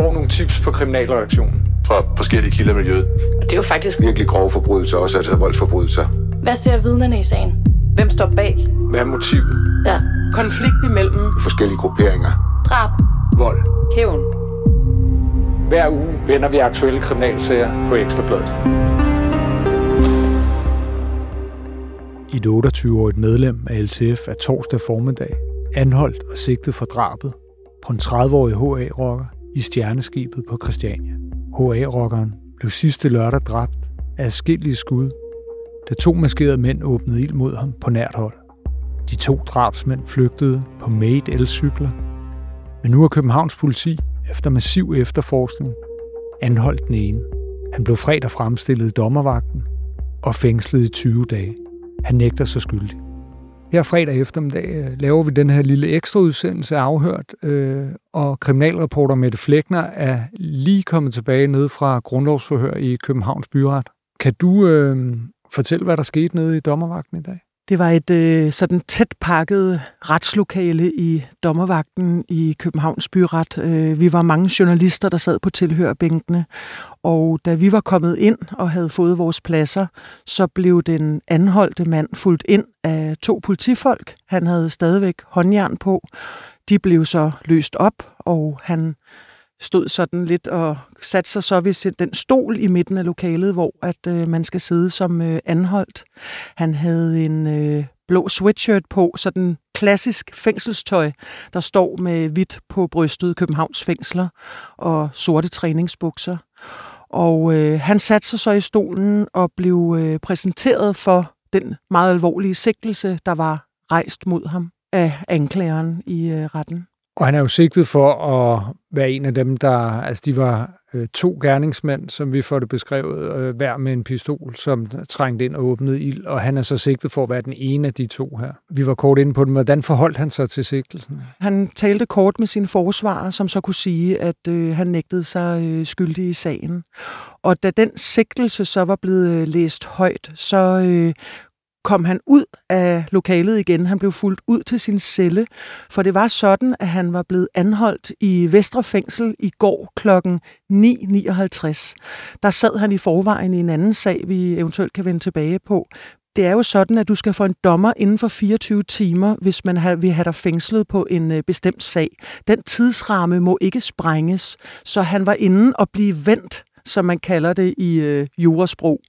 får nogle tips på kriminalreaktionen. Fra forskellige kilder i miljøet. Og det er jo faktisk Virkelig grove forbrydelser, også altså voldsforbrydelser. Hvad ser vidnerne i sagen? Hvem står bag? Hvad er motivet? Ja. Konflikt imellem Forskellige grupperinger. Drab. Vold. Hævn. Hver uge vender vi aktuelle kriminalsager på Ekstrabladet. Et 28-årigt medlem af LTF er torsdag formiddag anholdt og sigtet for drabet på en 30-årig HA-rocker i stjerneskibet på Christiania. HA-rockeren blev sidste lørdag dræbt af adskillige skud, da to maskerede mænd åbnede ild mod ham på nært hold. De to drabsmænd flygtede på Made elcykler, men nu er Københavns politi efter massiv efterforskning anholdt den ene. Han blev fredag fremstillet i dommervagten og fængslet i 20 dage. Han nægter sig skyldig. Her fredag eftermiddag øh, laver vi den her lille ekstra udsendelse af Afhørt, øh, og kriminalreporter Mette Flækner er lige kommet tilbage ned fra grundlovsforhør i Københavns Byret. Kan du øh, fortælle, hvad der skete nede i dommervagten i dag? Det var et øh, sådan tæt pakket retslokale i dommervagten i Københavns Byret. Øh, vi var mange journalister, der sad på tilhørbænkene, og da vi var kommet ind og havde fået vores pladser, så blev den anholdte mand fuldt ind af to politifolk. Han havde stadigvæk håndjern på. De blev så løst op, og han stod sådan lidt og satte sig så ved den stol i midten af lokalet, hvor at øh, man skal sidde som øh, anholdt. Han havde en øh, blå sweatshirt på, sådan klassisk fængselstøj, der står med hvidt på brystet Københavns fængsler og sorte træningsbukser. Og øh, han satte sig så i stolen og blev øh, præsenteret for den meget alvorlige sigtelse, der var rejst mod ham af anklageren i øh, retten. Og han er jo sigtet for at være en af dem, der... Altså, de var øh, to gerningsmænd, som vi får det beskrevet, øh, hver med en pistol, som trængte ind og åbnede ild, og han er så sigtet for at være den ene af de to her. Vi var kort inde på det, Hvordan forholdt han sig til sigtelsen? Han talte kort med sin forsvarer, som så kunne sige, at øh, han nægtede sig øh, skyldig i sagen. Og da den sigtelse så var blevet øh, læst højt, så øh, kom han ud af lokalet igen. Han blev fuldt ud til sin celle, for det var sådan, at han var blevet anholdt i Vestre Fængsel i går klokken 9.59. Der sad han i forvejen i en anden sag, vi eventuelt kan vende tilbage på. Det er jo sådan, at du skal få en dommer inden for 24 timer, hvis man har- vil have dig fængslet på en øh, bestemt sag. Den tidsramme må ikke sprænges, så han var inde og blive vendt som man kalder det i øh, jurasprog.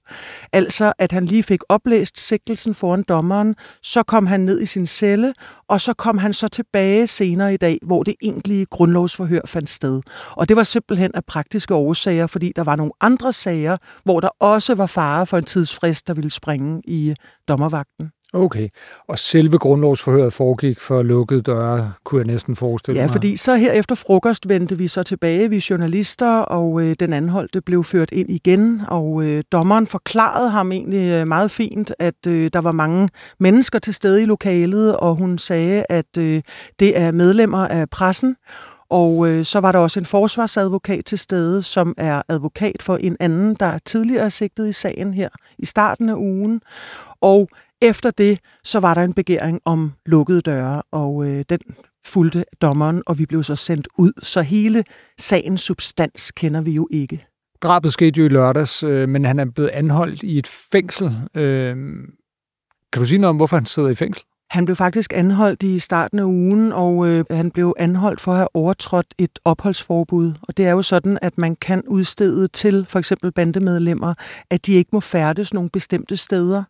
Altså, at han lige fik oplæst sigtelsen foran dommeren, så kom han ned i sin celle, og så kom han så tilbage senere i dag, hvor det egentlige grundlovsforhør fandt sted. Og det var simpelthen af praktiske årsager, fordi der var nogle andre sager, hvor der også var fare for en tidsfrist, der ville springe i øh, dommervagten. Okay. Og selve grundlovsforhøret foregik for lukkede døre, kunne jeg næsten forestille Ja, mig. fordi så her efter frokost vendte vi så tilbage, vi journalister, og øh, den anholdte blev ført ind igen, og øh, dommeren forklarede ham egentlig øh, meget fint, at øh, der var mange mennesker til stede i lokalet, og hun sagde, at øh, det er medlemmer af pressen, og øh, så var der også en forsvarsadvokat til stede, som er advokat for en anden, der tidligere er sigtet i sagen her i starten af ugen. Og efter det, så var der en begæring om lukkede døre, og øh, den fulgte dommeren, og vi blev så sendt ud. Så hele sagens substans kender vi jo ikke. Drabet skete jo i lørdags, øh, men han er blevet anholdt i et fængsel. Øh, kan du sige noget om, hvorfor han sidder i fængsel? Han blev faktisk anholdt i starten af ugen, og øh, han blev anholdt for at have overtrådt et opholdsforbud. Og det er jo sådan, at man kan udstede til for eksempel bandemedlemmer, at de ikke må færdes nogle bestemte steder.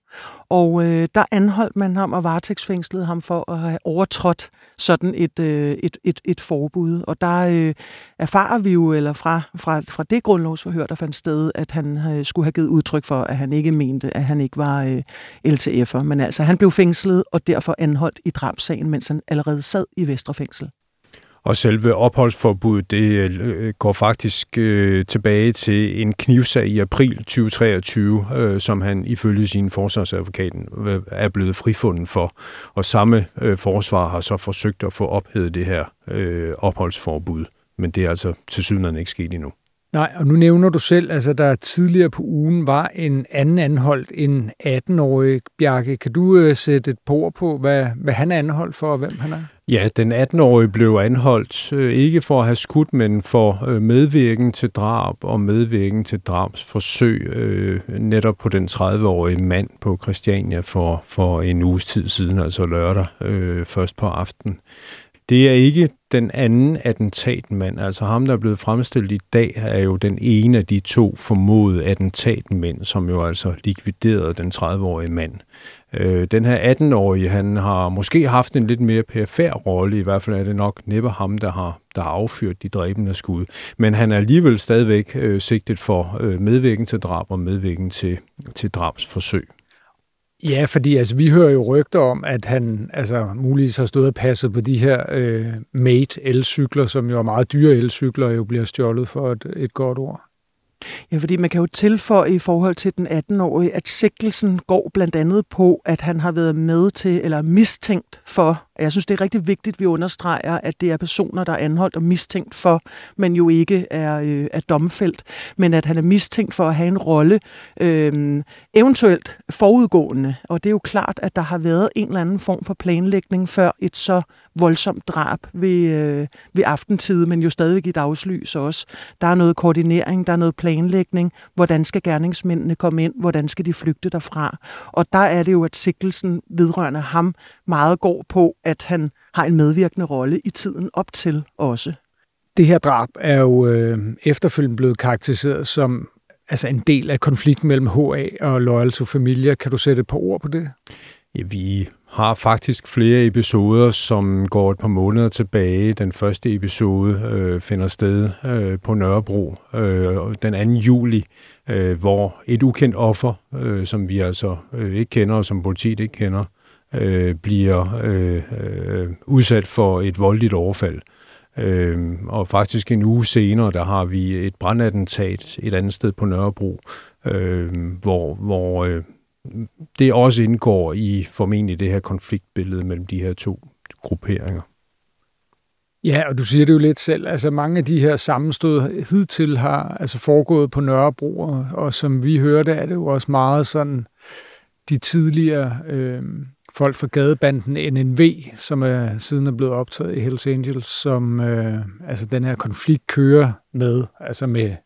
Og øh, der anholdt man ham og varetægtsfængslede ham for at have overtrådt sådan et, øh, et, et, et forbud. Og der øh, erfarer vi jo, eller fra, fra, fra det grundlovsforhør, der fandt sted, at han øh, skulle have givet udtryk for, at han ikke mente, at han ikke var øh, LTF'er. Men altså, han blev fængslet og derfor anholdt i drabsagen, mens han allerede sad i Vesterfængsel. Og selve opholdsforbuddet, det øh, går faktisk øh, tilbage til en knivsag i april 2023, øh, som han ifølge sin forsvarsadvokaten øh, er blevet frifundet for. Og samme øh, forsvar har så forsøgt at få ophævet det her øh, opholdsforbud, men det er altså til ikke sket endnu. Nej, og nu nævner du selv, altså der tidligere på ugen var en anden anholdt, en 18-årig Bjarke. Kan du øh, sætte et par ord på, hvad, hvad han er anholdt for, og hvem han er? Ja, den 18-årige blev anholdt øh, ikke for at have skudt, men for øh, medvirken til drab og medvirken til drabsforsøg øh, netop på den 30-årige mand på Christiania for, for en uges tid siden, altså lørdag øh, først på aften. Det er ikke den anden attentatmand, altså ham, der er blevet fremstillet i dag, er jo den ene af de to formodede attentatmænd, som jo altså likviderede den 30-årige mand. Øh, den her 18-årige, han har måske haft en lidt mere perifær rolle, i hvert fald er det nok næppe ham, der har, der har affyret de dræbende skud. Men han er alligevel stadigvæk øh, sigtet for øh, medvirken til drab og medvirken til, til drabsforsøg. Ja, fordi altså, vi hører jo rygter om, at han altså, muligvis har stået og passet på de her øh, Mate elcykler, som jo er meget dyre elcykler, og jo bliver stjålet for et, et godt ord. Ja, fordi man kan jo tilføje i forhold til den 18-årige, at sikkelsen går blandt andet på, at han har været med til, eller mistænkt for, jeg synes, det er rigtig vigtigt, at vi understreger, at det er personer, der er anholdt og mistænkt for, men jo ikke er, øh, er domfældt, men at han er mistænkt for at have en rolle, øh, eventuelt forudgående. Og det er jo klart, at der har været en eller anden form for planlægning før et så voldsomt drab ved, øh, ved aftentid, men jo stadigvæk i dagslys også. Der er noget koordinering, der er noget planlægning. Hvordan skal gerningsmændene komme ind? Hvordan skal de flygte derfra? Og der er det jo, at sikkelsen vedrørende ham meget går på, at han har en medvirkende rolle i tiden op til også. Det her drab er jo øh, efterfølgende blevet karakteriseret som altså en del af konflikten mellem HA og Loyal to Familia. Kan du sætte et par ord på det? Ja, vi har faktisk flere episoder, som går et par måneder tilbage. Den første episode øh, finder sted øh, på Nørrebro øh, den 2. juli, øh, hvor et ukendt offer, øh, som vi altså øh, ikke kender, og som politiet ikke kender, øh, bliver øh, øh, udsat for et voldeligt overfald. Øh, og faktisk en uge senere, der har vi et brandattentat et andet sted på Nørrebro, øh, hvor, hvor øh, det også indgår i formentlig det her konfliktbillede mellem de her to grupperinger. Ja, og du siger det jo lidt selv. Altså mange af de her sammenstød hidtil har altså foregået på Nørrebro, og, og som vi hørte, er det jo også meget sådan de tidligere øh, folk fra gadebanden NNV, som er siden er blevet optaget i Hells Angels, som øh, altså den her konflikt kører med, altså med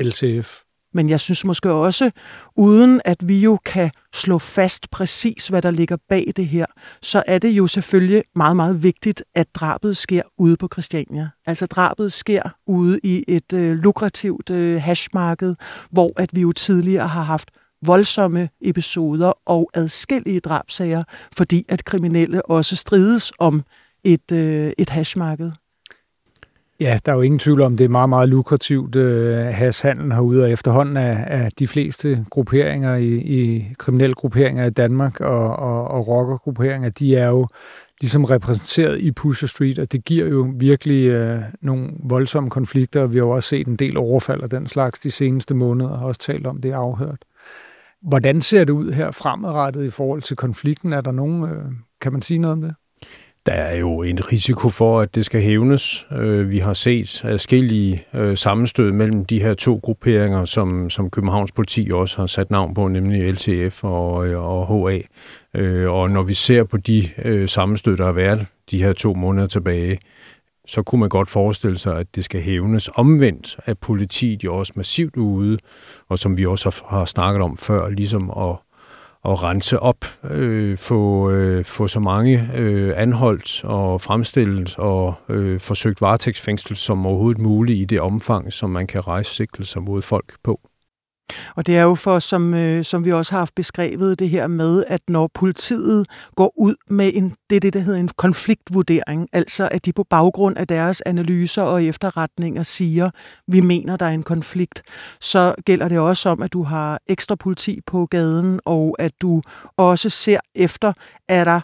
LCF. Men jeg synes måske også, uden at vi jo kan slå fast præcis, hvad der ligger bag det her, så er det jo selvfølgelig meget, meget vigtigt, at drabet sker ude på Christiania. Altså drabet sker ude i et øh, lukrativt øh, hashmarked, hvor at vi jo tidligere har haft voldsomme episoder og adskillige drabsager, fordi at kriminelle også strides om et, øh, et hashmarked. Ja, der er jo ingen tvivl om, det er meget, meget lukrativt øh, hashhandlen herude, og efterhånden af, af de fleste grupperinger i, i kriminelle grupperinger i Danmark og, og, og rockergrupperinger, de er jo ligesom repræsenteret i Pusher Street, og det giver jo virkelig øh, nogle voldsomme konflikter, og vi har jo også set en del overfald af den slags de seneste måneder, og også talt om det afhørt. Hvordan ser det ud her fremadrettet i forhold til konflikten? Er der nogen, øh, kan man sige noget om det? Der er jo en risiko for, at det skal hævnes. Øh, vi har set adskillige øh, sammenstød mellem de her to grupperinger, som, som Københavns politi også har sat navn på, nemlig LTF og, og HA. Og når vi ser på de sammenstød, der har været de her to måneder tilbage, så kunne man godt forestille sig, at det skal hævnes. Omvendt at politiet jo også massivt ude, og som vi også har snakket om før, ligesom at, at rense op, øh, få, øh, få så mange øh, anholdt og fremstillet og øh, forsøgt varetægtsfængsel som overhovedet muligt i det omfang, som man kan rejse sigtelser mod folk på. Og det er jo for, som, øh, som vi også har haft beskrevet, det her med, at når politiet går ud med en, det, det, der hedder en konfliktvurdering, altså at de på baggrund af deres analyser og efterretninger siger, vi mener, der er en konflikt, så gælder det også om, at du har ekstra politi på gaden, og at du også ser efter, er der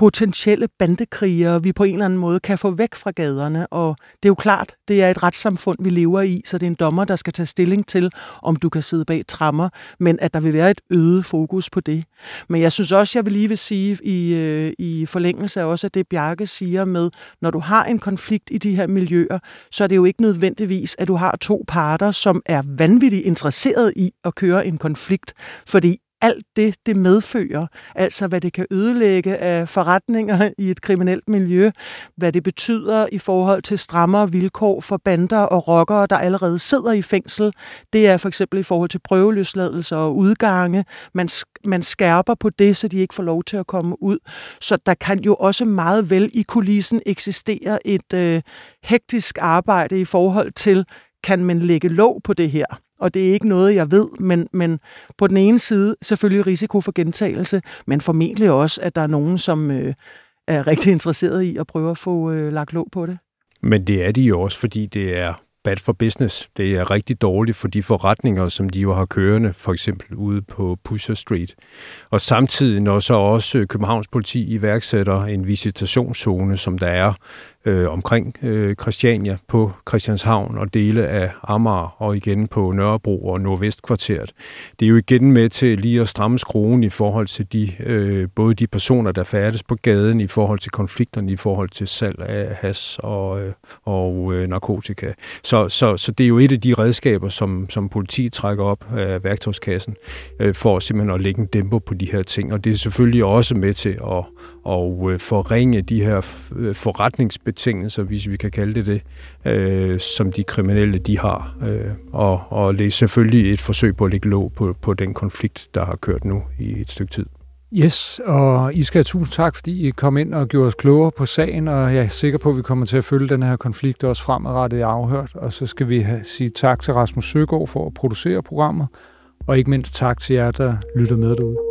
potentielle bandekrigere, vi på en eller anden måde kan få væk fra gaderne. Og det er jo klart, det er et retssamfund, vi lever i, så det er en dommer, der skal tage stilling til, om du kan sidde bag trammer, men at der vil være et øget fokus på det. Men jeg synes også, jeg vil lige vil sige i, øh, i forlængelse af også af det, Bjarke siger med, når du har en konflikt i de her miljøer, så er det jo ikke nødvendigvis, at du har to parter, som er vanvittigt interesseret i at køre en konflikt, fordi alt det, det medfører, altså hvad det kan ødelægge af forretninger i et kriminelt miljø, hvad det betyder i forhold til strammere vilkår for bander og rockere, der allerede sidder i fængsel. Det er for eksempel i forhold til prøveløsladelse og udgange. Man, man skærper på det, så de ikke får lov til at komme ud. Så der kan jo også meget vel i kulissen eksistere et øh, hektisk arbejde i forhold til, kan man lægge låg på det her? Og det er ikke noget, jeg ved, men, men på den ene side selvfølgelig risiko for gentagelse, men formentlig også, at der er nogen, som øh, er rigtig interesseret i at prøve at få øh, lagt låg på det. Men det er de jo også, fordi det er bad for business. Det er rigtig dårligt for de forretninger, som de jo har kørende, for eksempel ude på Pusher Street. Og samtidig, når så også Københavns politi iværksætter en visitationszone, som der er øh, omkring øh, Christiania på Christianshavn og dele af Amager og igen på Nørrebro og Nordvestkvarteret. Det er jo igen med til lige at stramme skruen i forhold til de, øh, både de personer, der færdes på gaden, i forhold til konflikterne, i forhold til salg af has og, øh, og øh, narkotika. Så, så, så det er jo et af de redskaber, som, som politiet trækker op af værktøjskassen øh, for simpelthen at lægge en dæmper på de her ting. Og det er selvfølgelig også med til at, og øh, forringe de her øh, forretningsbetingelser hvis vi kan kalde det det, øh, som de kriminelle de har. Øh, og, og det er selvfølgelig et forsøg på at lægge låg på, på den konflikt, der har kørt nu i et stykke tid. Yes, og I skal have tusind tak, fordi I kom ind og gjorde os klogere på sagen, og jeg er sikker på, at vi kommer til at følge den her konflikt også fremadrettet i afhørt. Og så skal vi have, sige tak til Rasmus Søgaard for at producere programmet, og ikke mindst tak til jer, der lytter med derude.